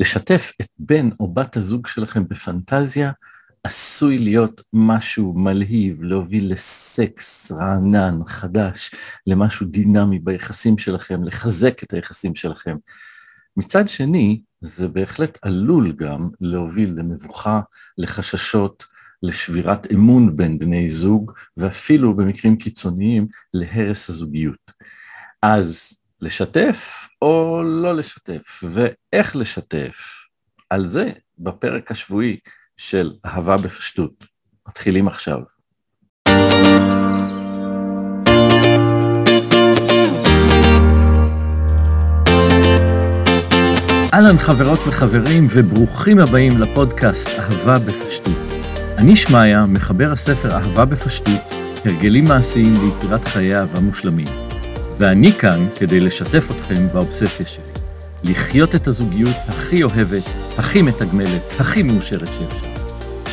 לשתף את בן או בת הזוג שלכם בפנטזיה עשוי להיות משהו מלהיב, להוביל לסקס רענן, חדש, למשהו דינמי ביחסים שלכם, לחזק את היחסים שלכם. מצד שני, זה בהחלט עלול גם להוביל למבוכה, לחששות, לשבירת אמון בין בני זוג, ואפילו במקרים קיצוניים להרס הזוגיות. אז לשתף או לא לשתף, ואיך לשתף, על זה בפרק השבועי של אהבה בפשטות. מתחילים עכשיו. אהלן חברות וחברים וברוכים הבאים לפודקאסט אהבה בפשטות. אני שמעיה, מחבר הספר אהבה בפשטות, הרגלים מעשיים ליצירת חיי אהבה מושלמים. ואני כאן כדי לשתף אתכם באובססיה שלי. לחיות את הזוגיות הכי אוהבת, הכי מתגמלת, הכי מאושרת שאפשר.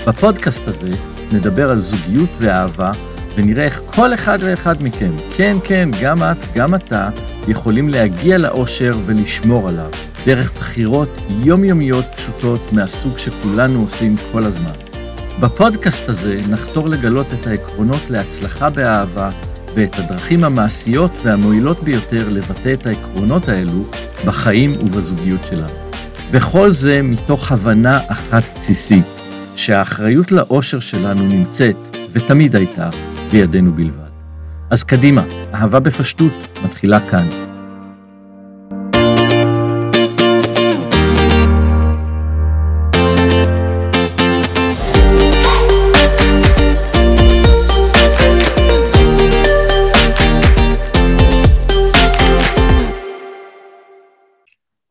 בפודקאסט הזה נדבר על זוגיות ואהבה, ונראה איך כל אחד ואחד מכם, כן, כן, גם את, גם אתה, יכולים להגיע לאושר ולשמור עליו, דרך בחירות יומיומיות פשוטות מהסוג שכולנו עושים כל הזמן. בפודקאסט הזה נחתור לגלות את העקרונות להצלחה באהבה ואת הדרכים המעשיות והמועילות ביותר לבטא את העקרונות האלו בחיים ובזוגיות שלנו. וכל זה מתוך הבנה אחת בסיסית, שהאחריות לאושר שלנו נמצאת, ותמיד הייתה, בידינו בלבד. אז קדימה, אהבה בפשטות מתחילה כאן.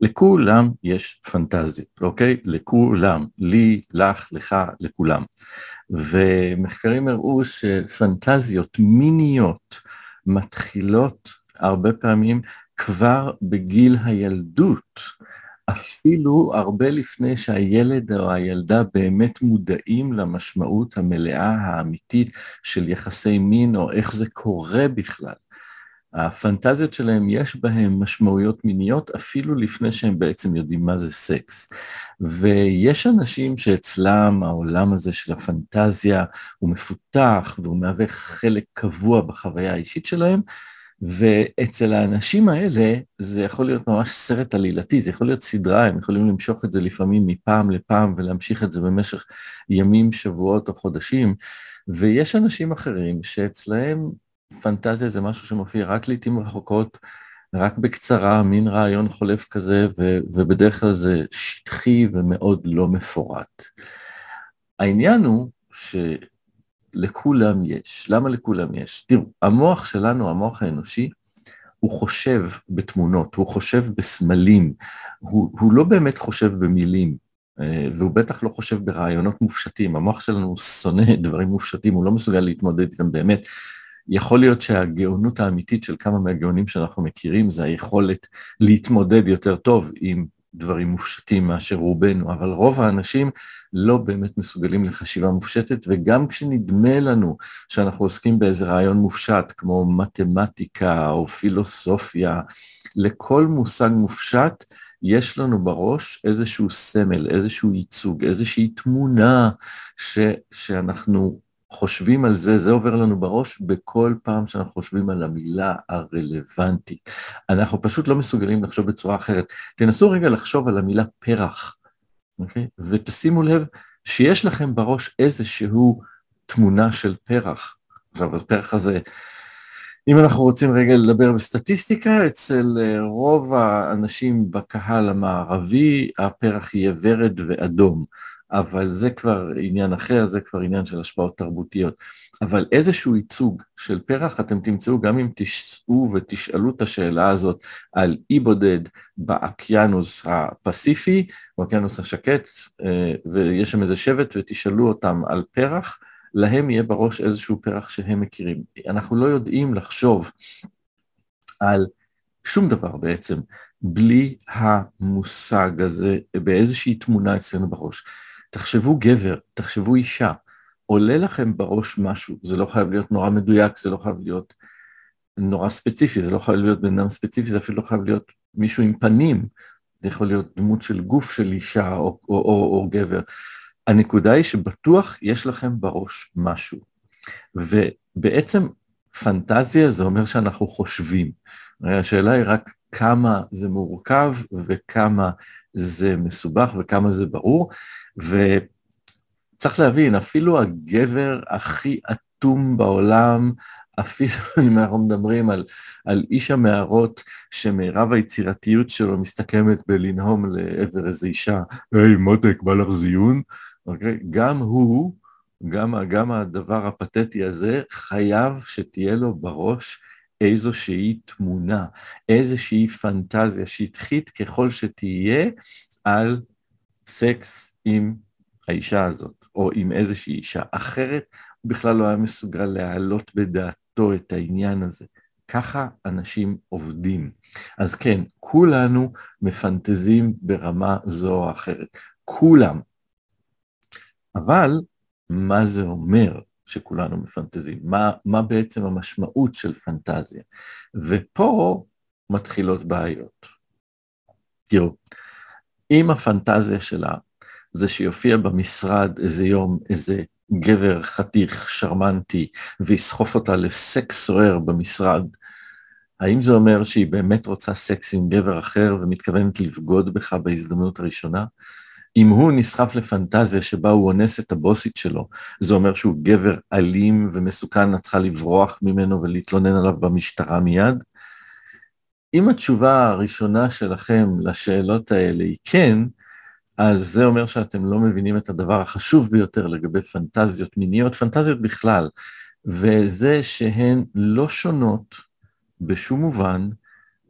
לכולם יש פנטזיות, אוקיי? לכולם, לי, לך, לך, לכולם. ומחקרים הראו שפנטזיות מיניות מתחילות הרבה פעמים כבר בגיל הילדות, אפילו הרבה לפני שהילד או הילדה באמת מודעים למשמעות המלאה האמיתית של יחסי מין או איך זה קורה בכלל. הפנטזיות שלהם יש בהם משמעויות מיניות אפילו לפני שהם בעצם יודעים מה זה סקס. ויש אנשים שאצלם העולם הזה של הפנטזיה הוא מפותח והוא מהווה חלק קבוע בחוויה האישית שלהם, ואצל האנשים האלה זה יכול להיות ממש סרט עלילתי, זה יכול להיות סדרה, הם יכולים למשוך את זה לפעמים מפעם לפעם ולהמשיך את זה במשך ימים, שבועות או חודשים, ויש אנשים אחרים שאצלהם פנטזיה זה משהו שמופיע רק לעיתים רחוקות, רק בקצרה, מין רעיון חולף כזה, ו, ובדרך כלל זה שטחי ומאוד לא מפורט. העניין הוא שלכולם יש. למה לכולם יש? תראו, המוח שלנו, המוח האנושי, הוא חושב בתמונות, הוא חושב בסמלים, הוא, הוא לא באמת חושב במילים, אה, והוא בטח לא חושב ברעיונות מופשטים, המוח שלנו שונא דברים מופשטים, הוא לא מסוגל להתמודד איתם באמת. יכול להיות שהגאונות האמיתית של כמה מהגאונים שאנחנו מכירים זה היכולת להתמודד יותר טוב עם דברים מופשטים מאשר רובנו, אבל רוב האנשים לא באמת מסוגלים לחשיבה מופשטת, וגם כשנדמה לנו שאנחנו עוסקים באיזה רעיון מופשט, כמו מתמטיקה או פילוסופיה, לכל מושג מופשט, יש לנו בראש איזשהו סמל, איזשהו ייצוג, איזושהי תמונה ש, שאנחנו חושבים על זה, זה עובר לנו בראש בכל פעם שאנחנו חושבים על המילה הרלוונטית. אנחנו פשוט לא מסוגלים לחשוב בצורה אחרת. תנסו רגע לחשוב על המילה פרח, אוקיי? ותשימו לב שיש לכם בראש איזשהו תמונה של פרח. עכשיו, הפרח הזה, אם אנחנו רוצים רגע לדבר בסטטיסטיקה, אצל אה, רוב האנשים בקהל המערבי הפרח יהיה ורד ואדום. אבל זה כבר עניין אחר, זה כבר עניין של השפעות תרבותיות. אבל איזשהו ייצוג של פרח אתם תמצאו גם אם תשאו ותשאלו את השאלה הזאת על אי בודד באקיינוס הפסיפי, באקיינוס השקט, אה, ויש שם איזה שבט ותשאלו אותם על פרח, להם יהיה בראש איזשהו פרח שהם מכירים. אנחנו לא יודעים לחשוב על שום דבר בעצם, בלי המושג הזה באיזושהי תמונה אצלנו בראש. תחשבו גבר, תחשבו אישה, עולה לכם בראש משהו, זה לא חייב להיות נורא מדויק, זה לא חייב להיות נורא ספציפי, זה לא חייב להיות בן אדם ספציפי, זה אפילו לא חייב להיות מישהו עם פנים, זה יכול להיות דמות של גוף של אישה או, או, או, או גבר. הנקודה היא שבטוח יש לכם בראש משהו. ובעצם פנטזיה זה אומר שאנחנו חושבים. השאלה היא רק כמה זה מורכב וכמה זה מסובך וכמה זה ברור, וצריך להבין, אפילו הגבר הכי אטום בעולם, אפילו אם אנחנו מדברים על, על איש המערות שמירב היצירתיות שלו מסתכמת בלנהום לעבר איזו אישה, היי מותק, בא לך זיון? אוקיי? גם הוא, גם, גם הדבר הפתטי הזה, חייב שתהיה לו בראש איזושהי תמונה, איזושהי פנטזיה שטחית ככל שתהיה על סקס עם האישה הזאת, או עם איזושהי אישה. אחרת הוא בכלל לא היה מסוגל להעלות בדעתו את העניין הזה. ככה אנשים עובדים. אז כן, כולנו מפנטזים ברמה זו או אחרת. כולם. אבל מה זה אומר שכולנו מפנטזים? מה, מה בעצם המשמעות של פנטזיה? ופה מתחילות בעיות. תראו, אם הפנטזיה שלה זה שיופיע במשרד איזה יום איזה גבר חתיך שרמנטי ויסחוף אותה לסקס סוער במשרד, האם זה אומר שהיא באמת רוצה סקס עם גבר אחר ומתכוונת לבגוד בך בהזדמנות הראשונה? אם הוא נסחף לפנטזיה שבה הוא אונס את הבוסית שלו, זה אומר שהוא גבר אלים ומסוכן, את צריכה לברוח ממנו ולהתלונן עליו במשטרה מיד? אם התשובה הראשונה שלכם לשאלות האלה היא כן, אז זה אומר שאתם לא מבינים את הדבר החשוב ביותר לגבי פנטזיות מיניות, פנטזיות בכלל, וזה שהן לא שונות בשום מובן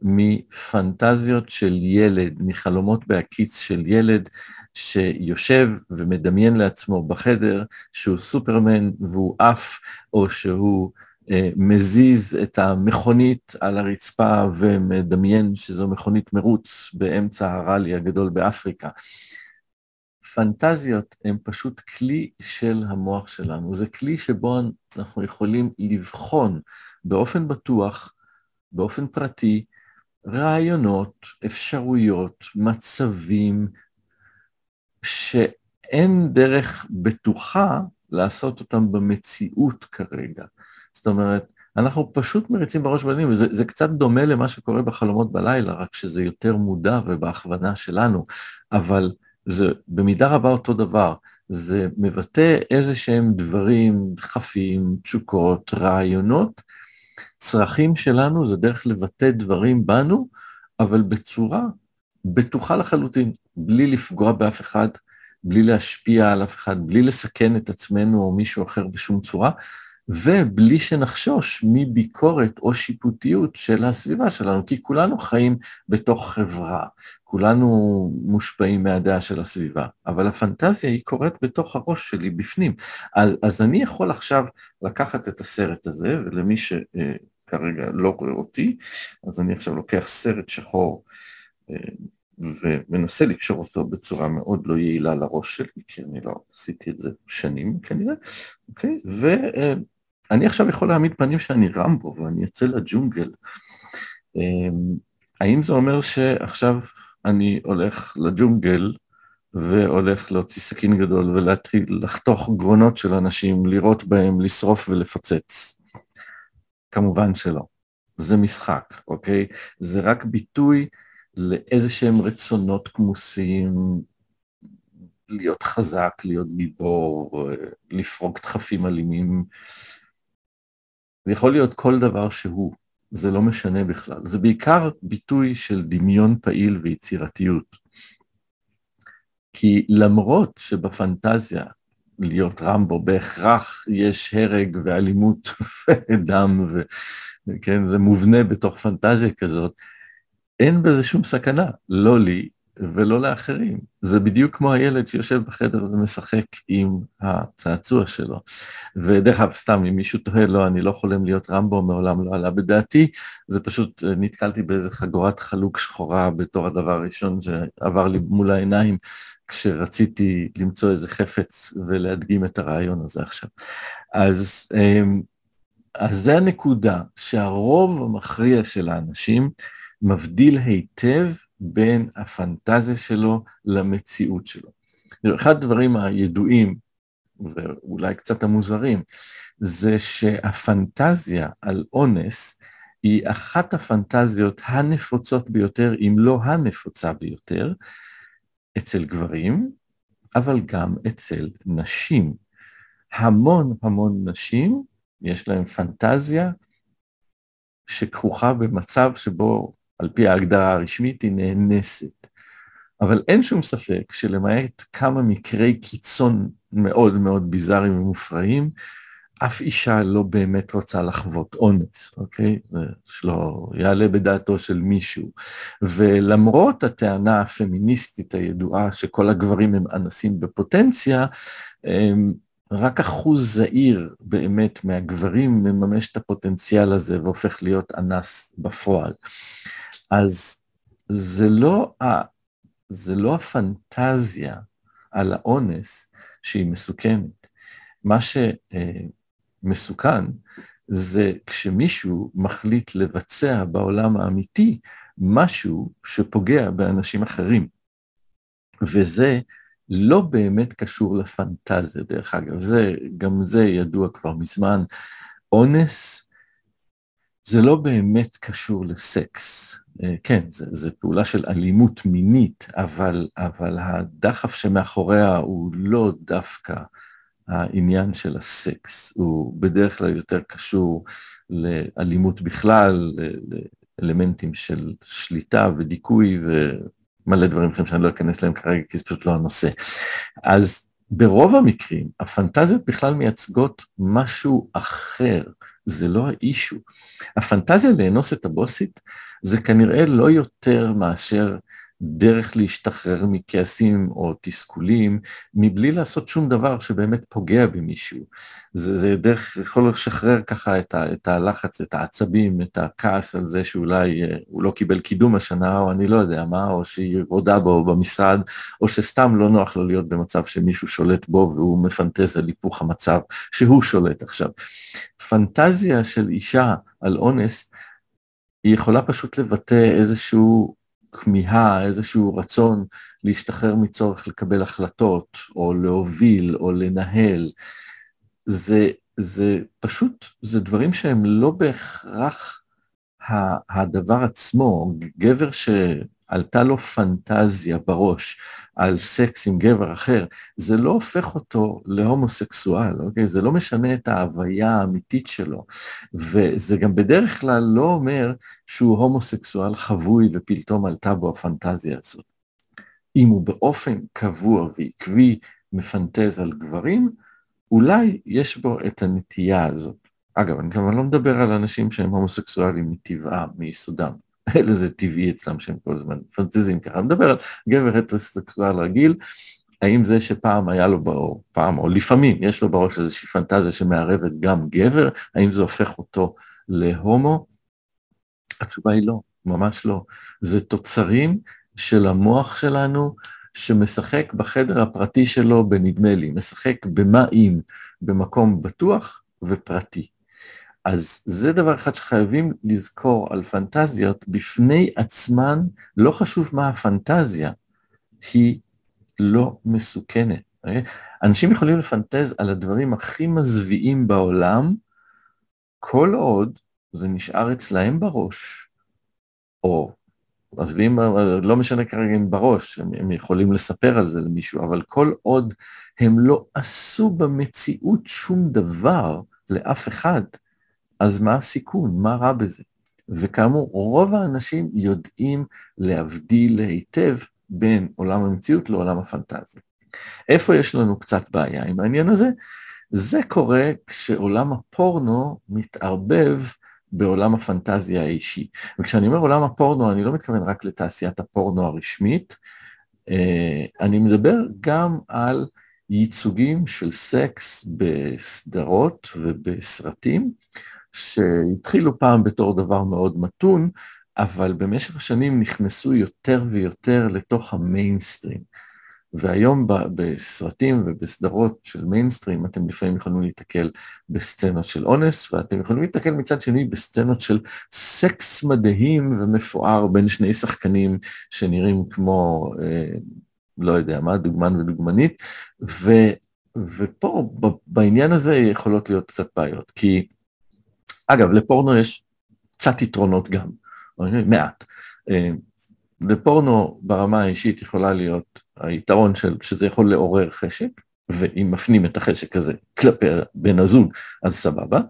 מפנטזיות של ילד, מחלומות בהקיץ של ילד שיושב ומדמיין לעצמו בחדר שהוא סופרמן והוא עף, או שהוא אה, מזיז את המכונית על הרצפה ומדמיין שזו מכונית מרוץ באמצע הראלי הגדול באפריקה. פנטזיות הן פשוט כלי של המוח שלנו, זה כלי שבו אנחנו יכולים לבחון באופן בטוח, באופן פרטי, רעיונות, אפשרויות, מצבים, שאין דרך בטוחה לעשות אותם במציאות כרגע. זאת אומרת, אנחנו פשוט מריצים בראש בנים, וזה קצת דומה למה שקורה בחלומות בלילה, רק שזה יותר מודע ובהכוונה שלנו, אבל זה במידה רבה אותו דבר. זה מבטא איזה שהם דברים, דחפים, תשוקות, רעיונות. צרכים שלנו זה דרך לבטא דברים בנו, אבל בצורה בטוחה לחלוטין, בלי לפגוע באף אחד, בלי להשפיע על אף אחד, בלי לסכן את עצמנו או מישהו אחר בשום צורה, ובלי שנחשוש מביקורת או שיפוטיות של הסביבה שלנו, כי כולנו חיים בתוך חברה, כולנו מושפעים מהדעה של הסביבה, אבל הפנטזיה היא קורית בתוך הראש שלי בפנים. אז, אז אני יכול עכשיו לקחת את הסרט הזה, ולמי שכרגע לא רואה אותי, אז אני עכשיו לוקח סרט שחור אה, ומנסה לקשור אותו בצורה מאוד לא יעילה לראש שלי, כי אני לא עשיתי את זה שנים כנראה, אוקיי? ואני עכשיו יכול להעמיד פנים שאני רמבו ואני אצא לג'ונגל. אמ, האם זה אומר שעכשיו אני הולך לג'ונגל והולך להוציא סכין גדול ולהתחיל לחתוך גרונות של אנשים, לירות בהם, לשרוף ולפוצץ? כמובן שלא. זה משחק, אוקיי? זה רק ביטוי לאיזה שהם רצונות כמוסים, להיות חזק, להיות גיבור, לפרוק דחפים אלימים. זה יכול להיות כל דבר שהוא, זה לא משנה בכלל. זה בעיקר ביטוי של דמיון פעיל ויצירתיות. כי למרות שבפנטזיה להיות רמבו בהכרח יש הרג ואלימות ודם, וכן, זה מובנה בתוך פנטזיה כזאת, אין בזה שום סכנה, לא לי ולא לאחרים. זה בדיוק כמו הילד שיושב בחדר ומשחק עם הצעצוע שלו. ודרך אגב, סתם, אם מישהו תוהה, לא, אני לא חולם להיות רמבו, מעולם לא עלה בדעתי, זה פשוט, אה, נתקלתי באיזה חגורת חלוק שחורה בתור הדבר הראשון שעבר לי מול העיניים, כשרציתי למצוא איזה חפץ ולהדגים את הרעיון הזה עכשיו. אז, אמ, אז זה הנקודה, שהרוב המכריע של האנשים, מבדיל היטב בין הפנטזיה שלו למציאות שלו. אחד הדברים הידועים, ואולי קצת המוזרים, זה שהפנטזיה על אונס היא אחת הפנטזיות הנפוצות ביותר, אם לא הנפוצה ביותר, אצל גברים, אבל גם אצל נשים. המון המון נשים, יש להן פנטזיה שכרוכה במצב שבו על פי ההגדרה הרשמית היא נאנסת. אבל אין שום ספק שלמעט כמה מקרי קיצון מאוד מאוד ביזאריים ומופרעים, אף אישה לא באמת רוצה לחוות אונס, אוקיי? שלא יעלה בדעתו של מישהו. ולמרות הטענה הפמיניסטית הידועה שכל הגברים הם אנסים בפוטנציה, רק אחוז זעיר באמת מהגברים מממש את הפוטנציאל הזה והופך להיות אנס בפועל. אז זה לא, ה, זה לא הפנטזיה על האונס שהיא מסוכנת. מה שמסוכן זה כשמישהו מחליט לבצע בעולם האמיתי משהו שפוגע באנשים אחרים. וזה לא באמת קשור לפנטזיה, דרך אגב, זה, גם זה ידוע כבר מזמן. אונס זה לא באמת קשור לסקס. אה, כן, זו פעולה של אלימות מינית, אבל, אבל הדחף שמאחוריה הוא לא דווקא העניין של הסקס, הוא בדרך כלל יותר קשור לאלימות בכלל, לאלמנטים של שליטה ודיכוי ומלא דברים אחרים שאני לא אכנס להם כרגע, כי זה פשוט לא הנושא. אז ברוב המקרים, הפנטזיות בכלל מייצגות משהו אחר. זה לא האישו. הפנטזיה לאנוס את הבוסית זה כנראה לא יותר מאשר דרך להשתחרר מכעסים או תסכולים, מבלי לעשות שום דבר שבאמת פוגע במישהו. זה, זה דרך, יכול לשחרר ככה את, ה, את הלחץ, את העצבים, את הכעס על זה שאולי אה, הוא לא קיבל קידום השנה, או אני לא יודע מה, או שהיא הודה בו במשרד, או שסתם לא נוח לו להיות במצב שמישהו שולט בו והוא מפנטז על היפוך המצב שהוא שולט עכשיו. פנטזיה של אישה על אונס, היא יכולה פשוט לבטא איזשהו כמיהה, איזשהו רצון להשתחרר מצורך לקבל החלטות, או להוביל, או לנהל. זה, זה פשוט, זה דברים שהם לא בהכרח הדבר עצמו. גבר ש... עלתה לו פנטזיה בראש על סקס עם גבר אחר, זה לא הופך אותו להומוסקסואל, אוקיי? זה לא משנה את ההוויה האמיתית שלו, וזה גם בדרך כלל לא אומר שהוא הומוסקסואל חבוי ופתאום עלתה בו הפנטזיה הזאת. אם הוא באופן קבוע ועקבי מפנטז על גברים, אולי יש בו את הנטייה הזאת. אגב, אני כמובן לא מדבר על אנשים שהם הומוסקסואלים מטבעם, מיסודם. אלא זה טבעי אצלם שהם כל הזמן פנטזים ככה. אני מדבר על גבר הטרוסקסואל רגיל, האם זה שפעם היה לו בראש, פעם או לפעמים יש לו בראש איזושהי פנטזיה שמערבת גם גבר, האם זה הופך אותו להומו? התשובה היא לא, ממש לא. זה תוצרים של המוח שלנו שמשחק בחדר הפרטי שלו בנדמה לי, משחק במה אם, במקום בטוח ופרטי. אז זה דבר אחד שחייבים לזכור על פנטזיות, בפני עצמן, לא חשוב מה הפנטזיה, היא לא מסוכנת. אנשים יכולים לפנטז על הדברים הכי מזוויעים בעולם, כל עוד זה נשאר אצלהם בראש, או מזוויעים, לא משנה כרגע אם בראש, הם, הם יכולים לספר על זה למישהו, אבל כל עוד הם לא עשו במציאות שום דבר לאף אחד, אז מה הסיכון? מה רע בזה? וכאמור, רוב האנשים יודעים להבדיל היטב בין עולם המציאות לעולם הפנטזיה. איפה יש לנו קצת בעיה עם העניין הזה? זה קורה כשעולם הפורנו מתערבב בעולם הפנטזיה האישי. וכשאני אומר עולם הפורנו, אני לא מתכוון רק לתעשיית הפורנו הרשמית, אה, אני מדבר גם על ייצוגים של סקס בסדרות ובסרטים, שהתחילו פעם בתור דבר מאוד מתון, אבל במשך השנים נכנסו יותר ויותר לתוך המיינסטרים. והיום בסרטים ובסדרות של מיינסטרים אתם לפעמים יכולים להתקל בסצנות של אונס, ואתם יכולים להתקל מצד שני בסצנות של סקס מדהים ומפואר בין שני שחקנים שנראים כמו, אה, לא יודע מה, דוגמן ודוגמנית, ו, ופה בעניין הזה יכולות להיות קצת בעיות, כי אגב, לפורנו יש קצת יתרונות גם, מעט. אה, לפורנו ברמה האישית יכולה להיות היתרון של שזה יכול לעורר חשק, ואם מפנים את החשק הזה כלפי בן הזוג, אז סבבה,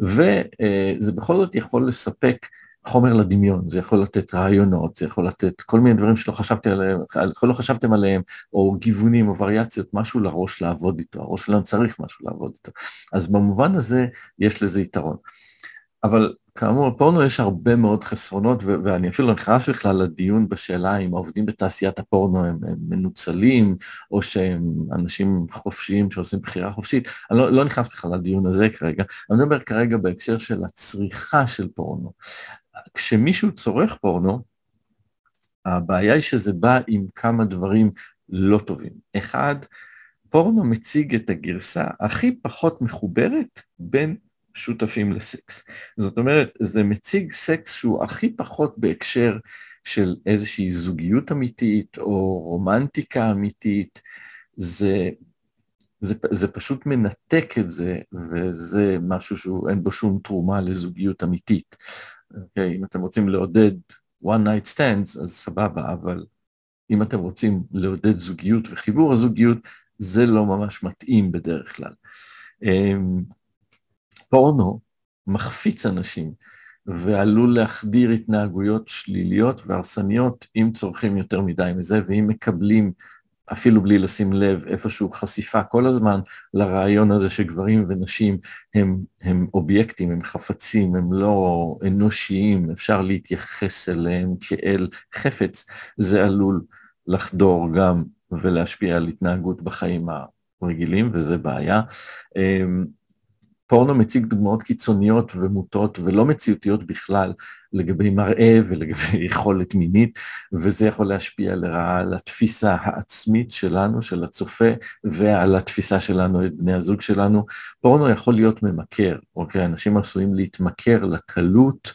וזה בכל זאת יכול לספק חומר לדמיון, זה יכול לתת רעיונות, זה יכול לתת כל מיני דברים שלא חשבתי עליהם, לא חשבתם עליהם, או גיוונים או וריאציות, משהו לראש לעבוד איתו, הראש שלנו צריך משהו לעבוד איתו. אז במובן הזה יש לזה יתרון. אבל כאמור, בפורנו יש הרבה מאוד חסרונות, ואני אפילו לא נכנס בכלל לדיון בשאלה אם העובדים בתעשיית הפורנו הם, הם מנוצלים, או שהם אנשים חופשיים שעושים בחירה חופשית, אני לא, לא נכנס בכלל לדיון הזה כרגע, אני מדבר כרגע בהקשר של הצריכה של פורנו. כשמישהו צורך פורנו, הבעיה היא שזה בא עם כמה דברים לא טובים. אחד, פורנו מציג את הגרסה הכי פחות מחוברת בין שותפים לסקס. זאת אומרת, זה מציג סקס שהוא הכי פחות בהקשר של איזושהי זוגיות אמיתית או רומנטיקה אמיתית, זה, זה, זה פשוט מנתק את זה, וזה משהו שאין בו שום תרומה לזוגיות אמיתית. Okay, אוקיי? אם אתם רוצים לעודד one night stands, אז סבבה, אבל אם אתם רוצים לעודד זוגיות וחיבור הזוגיות, זה לא ממש מתאים בדרך כלל. אמ, פורנו מחפיץ אנשים ועלול להחדיר התנהגויות שליליות והרסניות אם צורכים יותר מדי מזה ואם מקבלים אפילו בלי לשים לב איפשהו חשיפה כל הזמן לרעיון הזה שגברים ונשים הם, הם אובייקטים, הם חפצים, הם לא אנושיים, אפשר להתייחס אליהם כאל חפץ, זה עלול לחדור גם ולהשפיע על התנהגות בחיים הרגילים וזה בעיה. פורנו מציג דוגמאות קיצוניות ומוטות ולא מציאותיות בכלל לגבי מראה ולגבי יכולת מינית, וזה יכול להשפיע לרעה על התפיסה העצמית שלנו, של הצופה, ועל התפיסה שלנו את בני הזוג שלנו. פורנו יכול להיות ממכר, אוקיי? אנשים עשויים להתמכר לקלות,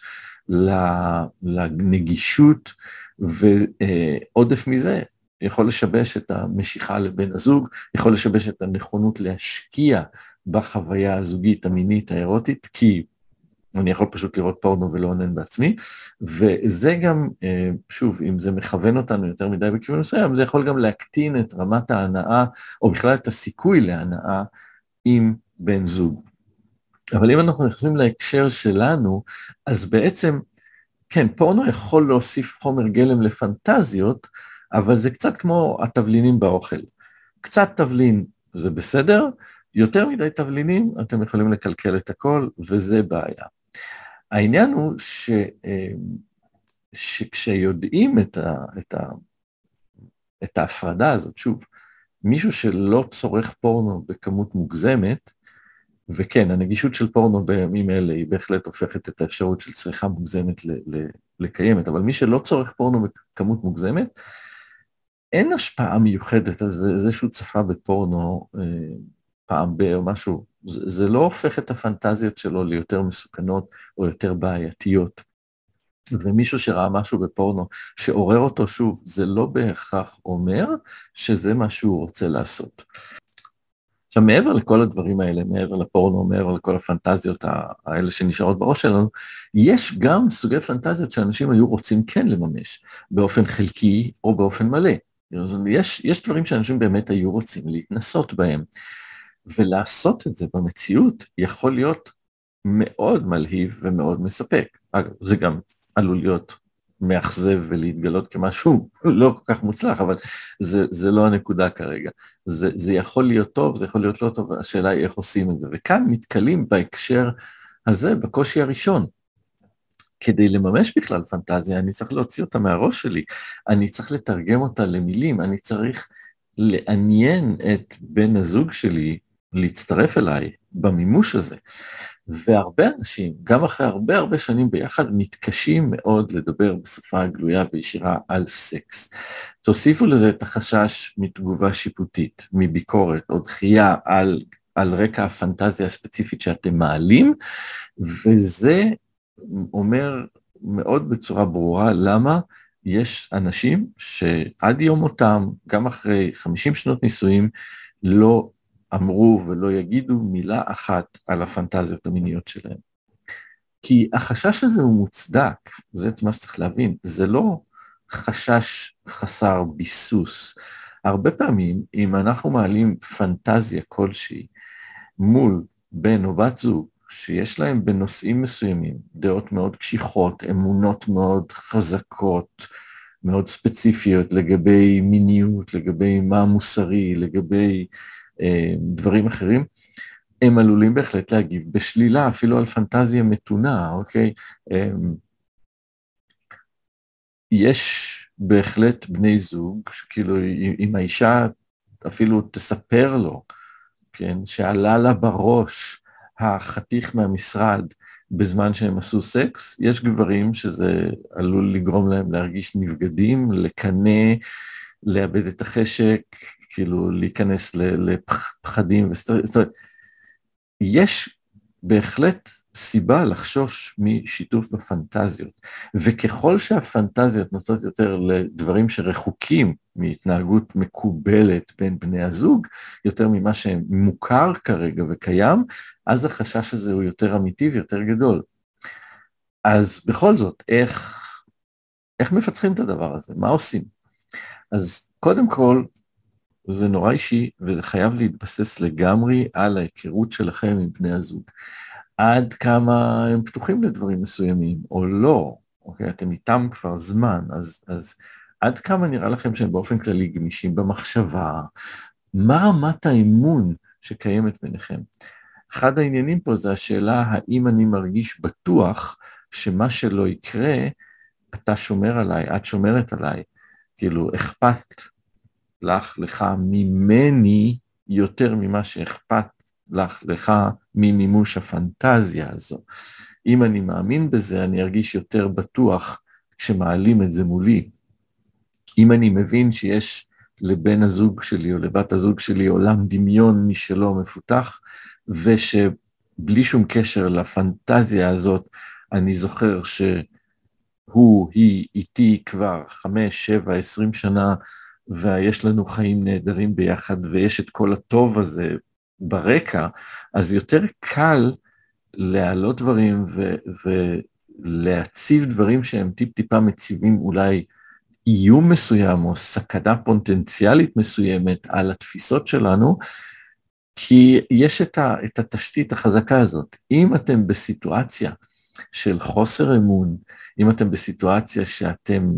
לנגישות, ועודף מזה יכול לשבש את המשיכה לבן הזוג, יכול לשבש את הנכונות להשקיע בחוויה הזוגית, המינית, האירוטית, כי אני יכול פשוט לראות פורנו ולא עונן בעצמי, וזה גם, אה, שוב, אם זה מכוון אותנו יותר מדי בכיוון מסוים, זה יכול גם להקטין את רמת ההנאה, או בכלל את הסיכוי להנאה עם בן זוג. אבל אם אנחנו נכנסים להקשר שלנו, אז בעצם, כן, פורנו יכול להוסיף חומר גלם לפנטזיות, אבל זה קצת כמו התבלינים באוכל. קצת תבלין זה בסדר, יותר מדי תבלינים, אתם יכולים לקלקל את הכל, וזה בעיה. העניין הוא ש, אה, שכשיודעים את, ה, את, ה, את ההפרדה הזאת, שוב, מישהו שלא צורך פורנו בכמות מוגזמת, וכן, הנגישות של פורנו בימים אלה היא בהחלט הופכת את האפשרות של צריכה מוגזמת ל, ל, לקיימת, אבל מי שלא צורך פורנו בכמות מוגזמת, אין השפעה מיוחדת על זה, זה שהוא צפה בפורנו אה, פעם ב... או משהו, זה, זה לא הופך את הפנטזיות שלו ליותר מסוכנות או יותר בעייתיות. ומישהו שראה משהו בפורנו שעורר אותו שוב, זה לא בהכרח אומר שזה מה שהוא רוצה לעשות. עכשיו, מעבר לכל הדברים האלה, מעבר לפורנו, מעבר לכל הפנטזיות האלה שנשארות בראש שלנו, יש גם סוגי פנטזיות שאנשים היו רוצים כן לממש, באופן חלקי או באופן מלא. יש, יש דברים שאנשים באמת היו רוצים להתנסות בהם. ולעשות את זה במציאות יכול להיות מאוד מלהיב ומאוד מספק. אגב, זה גם עלול להיות מאכזב ולהתגלות כמשהו לא כל כך מוצלח, אבל זה, זה לא הנקודה כרגע. זה, זה יכול להיות טוב, זה יכול להיות לא טוב, השאלה היא איך עושים את זה. וכאן נתקלים בהקשר הזה בקושי הראשון. כדי לממש בכלל פנטזיה, אני צריך להוציא אותה מהראש שלי, אני צריך לתרגם אותה למילים, אני צריך לעניין את בן הזוג שלי להצטרף אליי במימוש הזה. והרבה אנשים, גם אחרי הרבה הרבה שנים ביחד, מתקשים מאוד לדבר בשפה גלויה וישירה על סקס. תוסיפו לזה את החשש מתגובה שיפוטית, מביקורת או דחייה על, על רקע הפנטזיה הספציפית שאתם מעלים, וזה אומר מאוד בצורה ברורה למה יש אנשים שעד יום מותם, גם אחרי 50 שנות נישואים, לא אמרו ולא יגידו מילה אחת על הפנטזיות המיניות שלהם. כי החשש הזה הוא מוצדק, זה מה שצריך להבין, זה לא חשש חסר ביסוס. הרבה פעמים, אם אנחנו מעלים פנטזיה כלשהי מול בן או בת זוג, שיש להם בנושאים מסוימים דעות מאוד קשיחות, אמונות מאוד חזקות, מאוד ספציפיות לגבי מיניות, לגבי מה מוסרי, לגבי דברים אחרים, הם עלולים בהחלט להגיב בשלילה, אפילו על פנטזיה מתונה, אוקיי? אה, יש בהחלט בני זוג, כאילו אם האישה אפילו תספר לו, כן, שעלה לה בראש החתיך מהמשרד בזמן שהם עשו סקס, יש גברים שזה עלול לגרום להם להרגיש נבגדים, לקנא, לאבד את החשק, כאילו להיכנס לפחדים זאת אומרת, יש בהחלט סיבה לחשוש משיתוף בפנטזיות, וככל שהפנטזיות נוטות יותר לדברים שרחוקים מהתנהגות מקובלת בין בני הזוג, יותר ממה שמוכר כרגע וקיים, אז החשש הזה הוא יותר אמיתי ויותר גדול. אז בכל זאת, איך, איך מפצחים את הדבר הזה? מה עושים? אז קודם כל, זה נורא אישי, וזה חייב להתבסס לגמרי על ההיכרות שלכם עם בני הזוג. עד כמה הם פתוחים לדברים מסוימים, או לא, אוקיי? אתם איתם כבר זמן, אז, אז עד כמה נראה לכם שהם באופן כללי גמישים במחשבה? מה רמת האמון שקיימת ביניכם? אחד העניינים פה זה השאלה האם אני מרגיש בטוח שמה שלא יקרה, אתה שומר עליי, את שומרת עליי, כאילו אכפת לך, לך, ממני, יותר ממה שאכפת לך, לך, ממימוש הפנטזיה הזו. אם אני מאמין בזה, אני ארגיש יותר בטוח כשמעלים את זה מולי. אם אני מבין שיש לבן הזוג שלי או לבת הזוג שלי עולם דמיון משלו מפותח, ושבלי שום קשר לפנטזיה הזאת, אני זוכר שהוא, היא, איתי כבר חמש, שבע, עשרים שנה, ויש לנו חיים נהדרים ביחד, ויש את כל הטוב הזה ברקע, אז יותר קל להעלות דברים ו- ולהציב דברים שהם טיפ-טיפה מציבים אולי איום מסוים או סכנה פוטנציאלית מסוימת על התפיסות שלנו, כי יש את, ה- את התשתית החזקה הזאת. אם אתם בסיטואציה של חוסר אמון, אם אתם בסיטואציה שאתם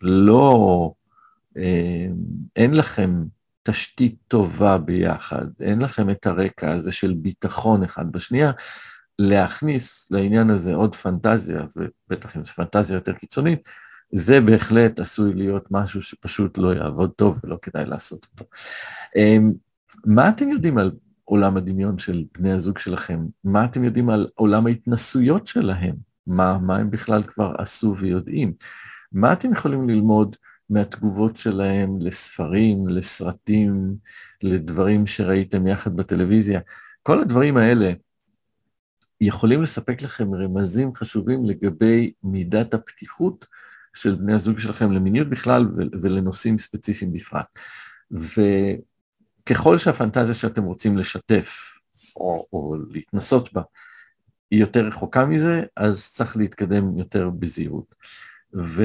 לא אין לכם תשתית טובה ביחד, אין לכם את הרקע הזה של ביטחון אחד בשנייה, להכניס לעניין הזה עוד פנטזיה, ובטח אם זו פנטזיה יותר קיצונית, זה בהחלט עשוי להיות משהו שפשוט לא יעבוד טוב ולא כדאי לעשות אותו. אה, מה אתם יודעים על עולם הדמיון של בני הזוג שלכם? מה אתם יודעים על עולם ההתנסויות שלהם? מה, מה הם בכלל כבר עשו ויודעים? מה אתם יכולים ללמוד מהתגובות שלהם לספרים, לסרטים, לדברים שראיתם יחד בטלוויזיה. כל הדברים האלה יכולים לספק לכם רמזים חשובים לגבי מידת הפתיחות של בני הזוג שלכם למיניות בכלל ולנושאים ספציפיים בפרט. וככל שהפנטזיה שאתם רוצים לשתף או, או להתנסות בה היא יותר רחוקה מזה, אז צריך להתקדם יותר בזהירות. ו,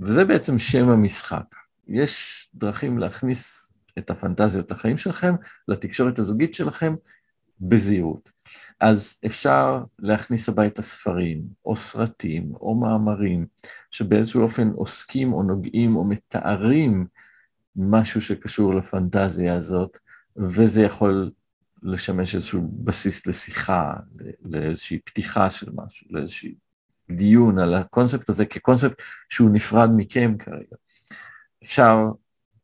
וזה בעצם שם המשחק. יש דרכים להכניס את הפנטזיות לחיים שלכם, לתקשורת הזוגית שלכם, בזהירות. אז אפשר להכניס הביתה ספרים, או סרטים, או מאמרים, שבאיזשהו אופן עוסקים או נוגעים או מתארים משהו שקשור לפנטזיה הזאת, וזה יכול לשמש איזשהו בסיס לשיחה, לאיזושהי פתיחה של משהו, לאיזושהי דיון על הקונספט הזה כקונספט שהוא נפרד מכם כרגע. אפשר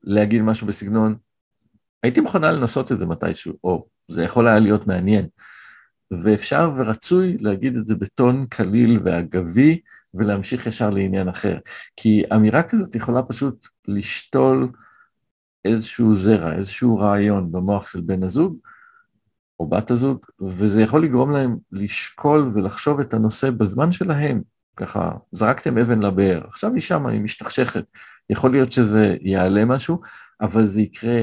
להגיד משהו בסגנון, הייתי מוכנה לנסות את זה מתישהו, או זה יכול היה להיות מעניין. ואפשר ורצוי להגיד את זה בטון קליל ואגבי, ולהמשיך ישר לעניין אחר. כי אמירה כזאת יכולה פשוט לשתול איזשהו זרע, איזשהו רעיון במוח של בן הזוג או בת הזוג, וזה יכול לגרום להם לשקול ולחשוב את הנושא בזמן שלהם. ככה, זרקתם אבן לבאר, עכשיו היא שמה, היא משתכשכת. יכול להיות שזה יעלה משהו, אבל זה יקרה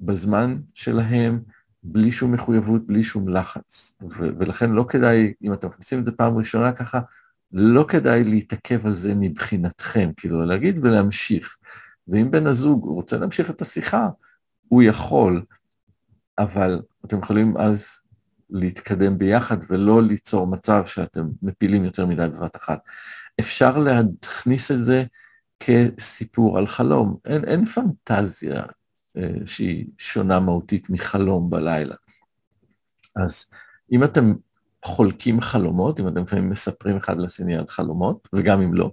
בזמן שלהם, בלי שום מחויבות, בלי שום לחץ. ו- ולכן לא כדאי, אם אתם מכניסים את זה פעם ראשונה ככה, לא כדאי להתעכב על זה מבחינתכם, כאילו להגיד ולהמשיך. ואם בן הזוג רוצה להמשיך את השיחה, הוא יכול, אבל אתם יכולים אז להתקדם ביחד ולא ליצור מצב שאתם מפילים יותר מדי בבת אחת. אפשר להכניס את זה כסיפור על חלום, אין, אין פנטזיה אה, שהיא שונה מהותית מחלום בלילה. אז אם אתם חולקים חלומות, אם אתם לפעמים מספרים אחד לשני על חלומות, וגם אם לא,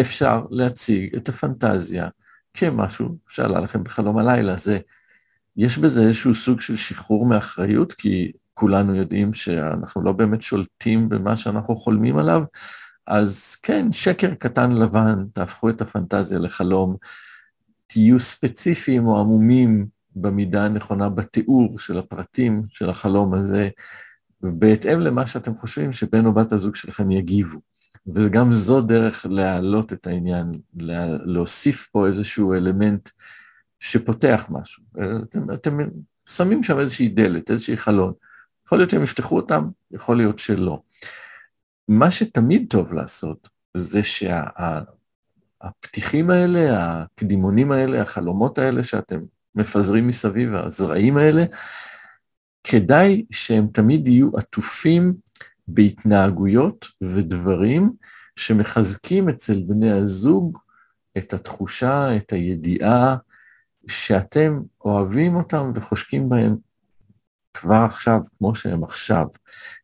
אפשר להציג את הפנטזיה כמשהו שעלה לכם בחלום הלילה. זה, יש בזה איזשהו סוג של שחרור מאחריות, כי כולנו יודעים שאנחנו לא באמת שולטים במה שאנחנו חולמים עליו, אז כן, שקר קטן לבן, תהפכו את הפנטזיה לחלום, תהיו ספציפיים או עמומים במידה הנכונה בתיאור של הפרטים של החלום הזה, בהתאם למה שאתם חושבים שבן או בת הזוג שלכם יגיבו. וגם זו דרך להעלות את העניין, להוסיף פה איזשהו אלמנט שפותח משהו. אתם, אתם שמים שם איזושהי דלת, איזושהי חלון. יכול להיות שהם יפתחו אותם, יכול להיות שלא. מה שתמיד טוב לעשות, זה שהפתיחים שה, האלה, הקדימונים האלה, החלומות האלה שאתם מפזרים מסביב, הזרעים האלה, כדאי שהם תמיד יהיו עטופים בהתנהגויות ודברים שמחזקים אצל בני הזוג את התחושה, את הידיעה, שאתם אוהבים אותם וחושקים בהם כבר עכשיו, כמו שהם עכשיו.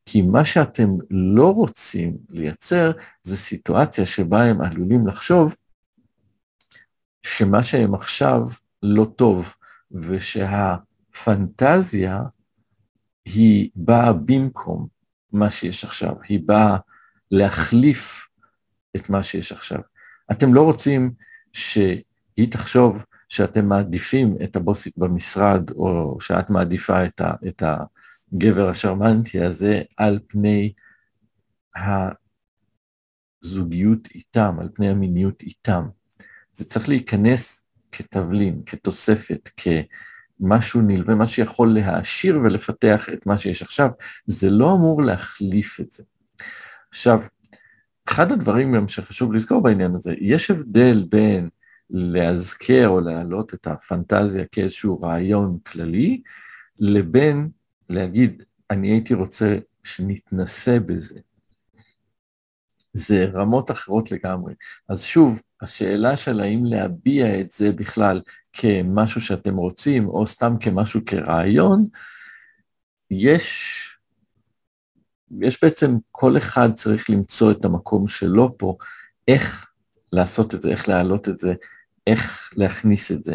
כי מה שאתם לא רוצים לייצר זה סיטואציה שבה הם עלולים לחשוב שמה שהם עכשיו לא טוב, ושהפנטזיה היא באה במקום מה שיש עכשיו, היא באה להחליף את מה שיש עכשיו. אתם לא רוצים שהיא תחשוב שאתם מעדיפים את הבוסית במשרד, או שאת מעדיפה את, ה, את הגבר השרמנטי הזה על פני הזוגיות איתם, על פני המיניות איתם. זה צריך להיכנס כתבלין, כתוספת, כמשהו נלווה, מה שיכול להעשיר ולפתח את מה שיש עכשיו, זה לא אמור להחליף את זה. עכשיו, אחד הדברים גם שחשוב לזכור בעניין הזה, יש הבדל בין להזכר או להעלות את הפנטזיה כאיזשהו רעיון כללי, לבין להגיד, אני הייתי רוצה שנתנסה בזה. זה רמות אחרות לגמרי. אז שוב, השאלה של האם להביע את זה בכלל כמשהו שאתם רוצים, או סתם כמשהו כרעיון, יש, יש בעצם, כל אחד צריך למצוא את המקום שלו פה, איך לעשות את זה, איך להעלות את זה, איך להכניס את זה.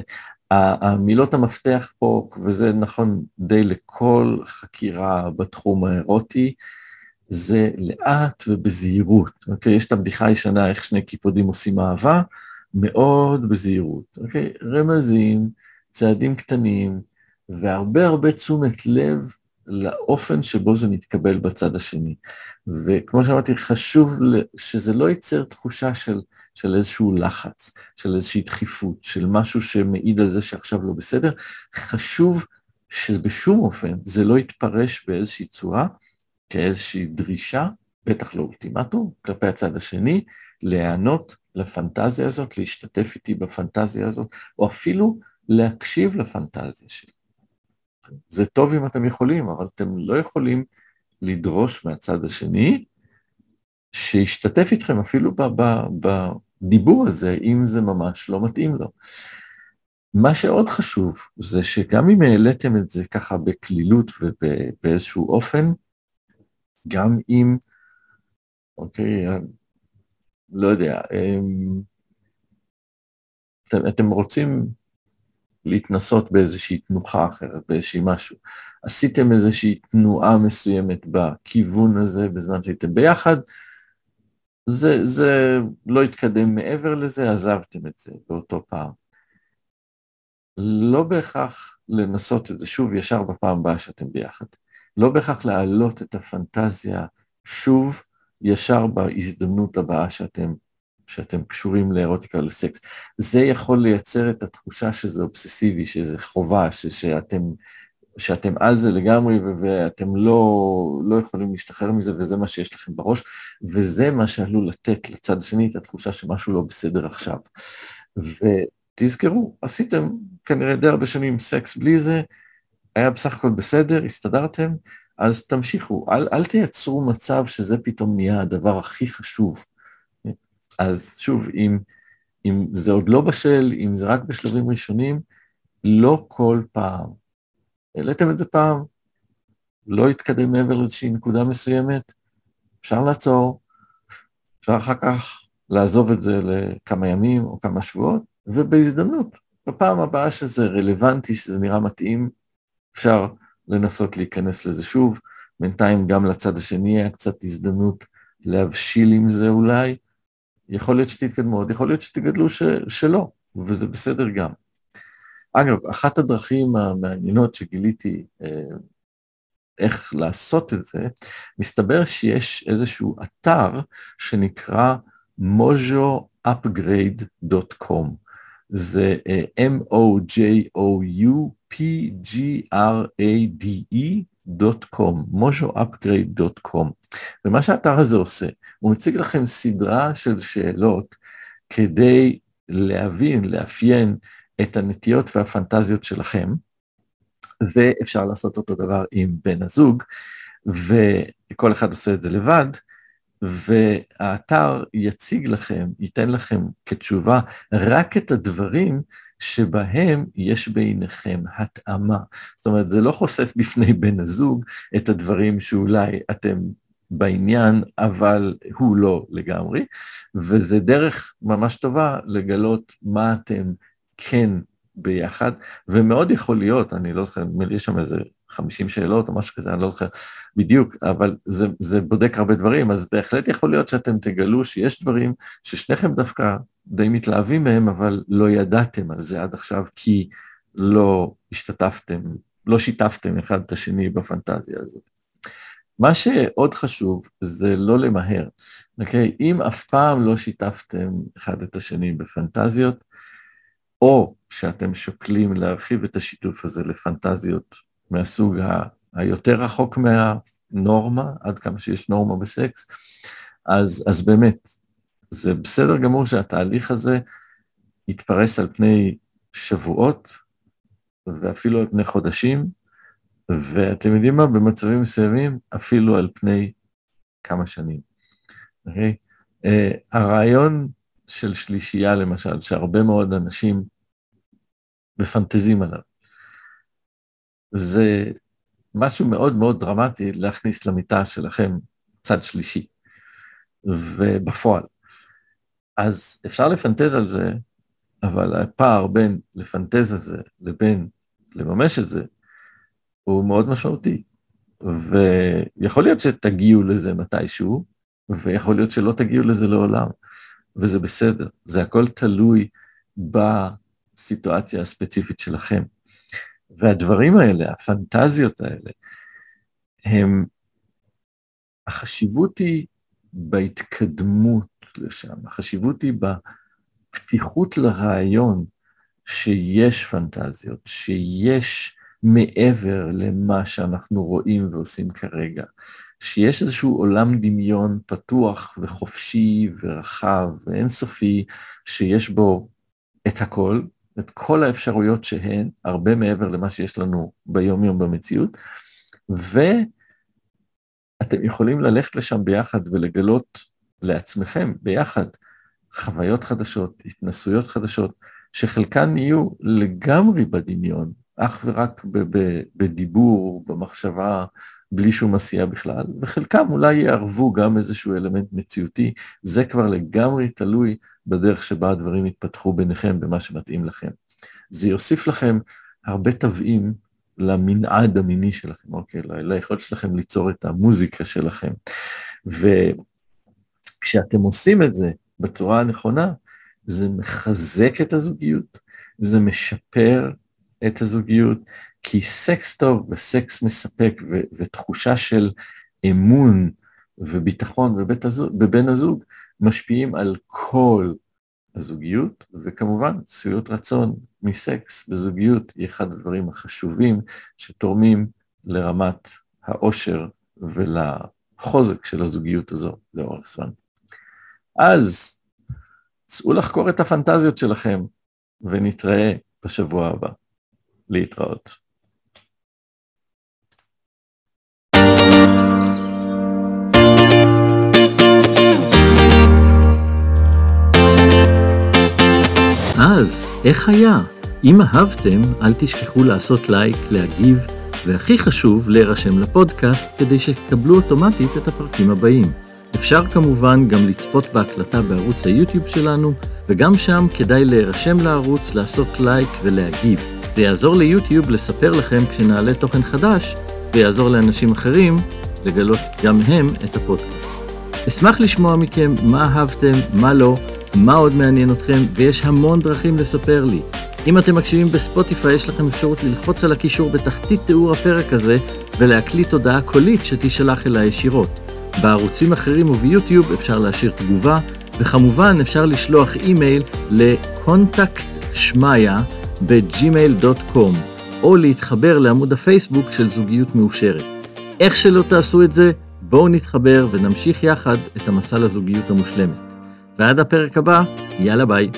המילות המפתח פה, וזה נכון די לכל חקירה בתחום האירוטי, זה לאט ובזהירות, אוקיי? יש את הבדיחה הישנה איך שני קיפודים עושים אהבה, מאוד בזהירות, אוקיי? רמזים, צעדים קטנים, והרבה הרבה תשומת לב לאופן שבו זה מתקבל בצד השני. וכמו שאמרתי, חשוב שזה לא ייצר תחושה של של איזשהו לחץ, של איזושהי דחיפות, של משהו שמעיד על זה שעכשיו לא בסדר, חשוב שבשום אופן זה לא יתפרש באיזושהי צורה כאיזושהי דרישה, בטח לא אולטימטום, כלפי הצד השני, להיענות לפנטזיה הזאת, להשתתף איתי בפנטזיה הזאת, או אפילו להקשיב לפנטזיה שלי. זה טוב אם אתם יכולים, אבל אתם לא יכולים לדרוש מהצד השני שישתתף איתכם אפילו בדיבור הזה, אם זה ממש לא מתאים לו. מה שעוד חשוב זה שגם אם העליתם את זה ככה בקלילות ובאיזשהו אופן, גם אם, אוקיי, לא יודע, אתם, אתם רוצים להתנסות באיזושהי תנוחה אחרת, באיזושהי משהו. עשיתם איזושהי תנועה מסוימת בכיוון הזה בזמן שהייתם ביחד, זה, זה לא התקדם מעבר לזה, עזבתם את זה באותו פעם. לא בהכרח לנסות את זה שוב ישר בפעם הבאה שאתם ביחד. לא בהכרח להעלות את הפנטזיה שוב ישר בהזדמנות הבאה שאתם, שאתם קשורים לאירוטיקה או לסקס. זה יכול לייצר את התחושה שזה אובססיבי, שזה חובה, ש, שאתם, שאתם על זה לגמרי ואתם לא, לא יכולים להשתחרר מזה וזה מה שיש לכם בראש, וזה מה שעלול לתת לצד השני את התחושה שמשהו לא בסדר עכשיו. ותזכרו, עשיתם כנראה די הרבה שנים סקס בלי זה, היה בסך הכל בסדר, הסתדרתם, אז תמשיכו, אל, אל תייצרו מצב שזה פתאום נהיה הדבר הכי חשוב. אז שוב, אם, אם זה עוד לא בשל, אם זה רק בשלבים ראשונים, לא כל פעם. העליתם את זה פעם, לא התקדם מעבר לאיזושהי נקודה מסוימת, אפשר לעצור, אפשר אחר כך לעזוב את זה לכמה ימים או כמה שבועות, ובהזדמנות, בפעם הבאה שזה רלוונטי, שזה נראה מתאים, אפשר לנסות להיכנס לזה שוב. בינתיים גם לצד השני היה קצת הזדמנות להבשיל עם זה אולי. יכול להיות שתתקדמו עוד, יכול להיות שתגדלו ש, שלא, וזה בסדר גם. אגב, אחת הדרכים המעניינות שגיליתי אה, איך לעשות את זה, מסתבר שיש איזשהו אתר שנקרא mojoupgrade.com. זה אה, M-O-J-O-U pgrade.com, mojoupgrade.com. ומה שהאתר הזה עושה, הוא מציג לכם סדרה של שאלות כדי להבין, לאפיין את הנטיות והפנטזיות שלכם, ואפשר לעשות אותו דבר עם בן הזוג, וכל אחד עושה את זה לבד, והאתר יציג לכם, ייתן לכם כתשובה רק את הדברים שבהם יש ביניכם התאמה. זאת אומרת, זה לא חושף בפני בן הזוג את הדברים שאולי אתם בעניין, אבל הוא לא לגמרי, וזה דרך ממש טובה לגלות מה אתם כן ביחד, ומאוד יכול להיות, אני לא זוכר, נדמה לי יש שם איזה 50 שאלות או משהו כזה, אני לא זוכר בדיוק, אבל זה, זה בודק הרבה דברים, אז בהחלט יכול להיות שאתם תגלו שיש דברים ששניכם דווקא די מתלהבים מהם, אבל לא ידעתם על זה עד עכשיו, כי לא השתתפתם, לא שיתפתם אחד את השני בפנטזיה הזאת. מה שעוד חשוב זה לא למהר, אוקיי? אם אף פעם לא שיתפתם אחד את השני בפנטזיות, או שאתם שוקלים להרחיב את השיתוף הזה לפנטזיות מהסוג. היותר רחוק מהנורמה, עד כמה שיש נורמה בסקס, אז, אז באמת, זה בסדר גמור שהתהליך הזה יתפרס על פני שבועות, ואפילו על פני חודשים, ואתם יודעים מה? במצבים מסוימים, אפילו על פני כמה שנים. Okay? אוקיי? Uh, הרעיון של שלישייה, למשל, שהרבה מאוד אנשים מפנטזים עליו, זה משהו מאוד מאוד דרמטי להכניס למיטה שלכם צד שלישי, ובפועל. אז אפשר לפנטז על זה, אבל הפער בין לפנטז על זה לבין לממש את זה, הוא מאוד משמעותי. ויכול להיות שתגיעו לזה מתישהו, ויכול להיות שלא תגיעו לזה לעולם, וזה בסדר. זה הכל תלוי בסיטואציה הספציפית שלכם. והדברים האלה, הפנטזיות האלה, הם, החשיבות היא בהתקדמות לשם, החשיבות היא בפתיחות לרעיון שיש פנטזיות, שיש מעבר למה שאנחנו רואים ועושים כרגע, שיש איזשהו עולם דמיון פתוח וחופשי ורחב ואינסופי, שיש בו את הכל, את כל האפשרויות שהן, הרבה מעבר למה שיש לנו ביום-יום במציאות, ואתם יכולים ללכת לשם ביחד ולגלות לעצמכם ביחד חוויות חדשות, התנסויות חדשות, שחלקן יהיו לגמרי בדמיון, אך ורק בדיבור, במחשבה, בלי שום עשייה בכלל, וחלקם אולי יערבו גם איזשהו אלמנט מציאותי, זה כבר לגמרי תלוי בדרך שבה הדברים יתפתחו ביניכם, במה שמתאים לכם. זה יוסיף לכם הרבה תווים למנעד המיני שלכם, אוקיי? ליכולת שלכם ליצור את המוזיקה שלכם. וכשאתם עושים את זה בצורה הנכונה, זה מחזק את הזוגיות, זה משפר את הזוגיות, כי סקס טוב וסקס מספק ו- ותחושה של אמון וביטחון בבית הזוג, בבן הזוג משפיעים על כל הזוגיות, וכמובן שביעות רצון מסקס בזוגיות היא אחד הדברים החשובים שתורמים לרמת העושר ולחוזק של הזוגיות הזו לאורך זמן. אז צאו לחקור את הפנטזיות שלכם ונתראה בשבוע הבא. להתראות. אז, איך היה? אם אהבתם, אל תשכחו לעשות לייק, להגיב, והכי חשוב, להירשם לפודקאסט כדי שתקבלו אוטומטית את הפרקים הבאים. אפשר כמובן גם לצפות בהקלטה בערוץ היוטיוב שלנו, וגם שם כדאי להירשם לערוץ, לעשות לייק ולהגיב. זה יעזור ליוטיוב לספר לכם כשנעלה תוכן חדש, ויעזור לאנשים אחרים לגלות גם הם את הפודקאסט. אשמח לשמוע מכם מה אהבתם, מה לא, מה עוד מעניין אתכם, ויש המון דרכים לספר לי. אם אתם מקשיבים בספוטיפיי, יש לכם אפשרות ללחוץ על הקישור בתחתית תיאור הפרק הזה, ולהקליט הודעה קולית שתישלח אליי ישירות. בערוצים אחרים וביוטיוב אפשר להשאיר תגובה, וכמובן אפשר לשלוח אימייל לקונטקט שמיה ב-gmail.com, או להתחבר לעמוד הפייסבוק של זוגיות מאושרת. איך שלא תעשו את זה, בואו נתחבר ונמשיך יחד את המסע לזוגיות המושלמת. ועד הפרק הבא, יאללה ביי.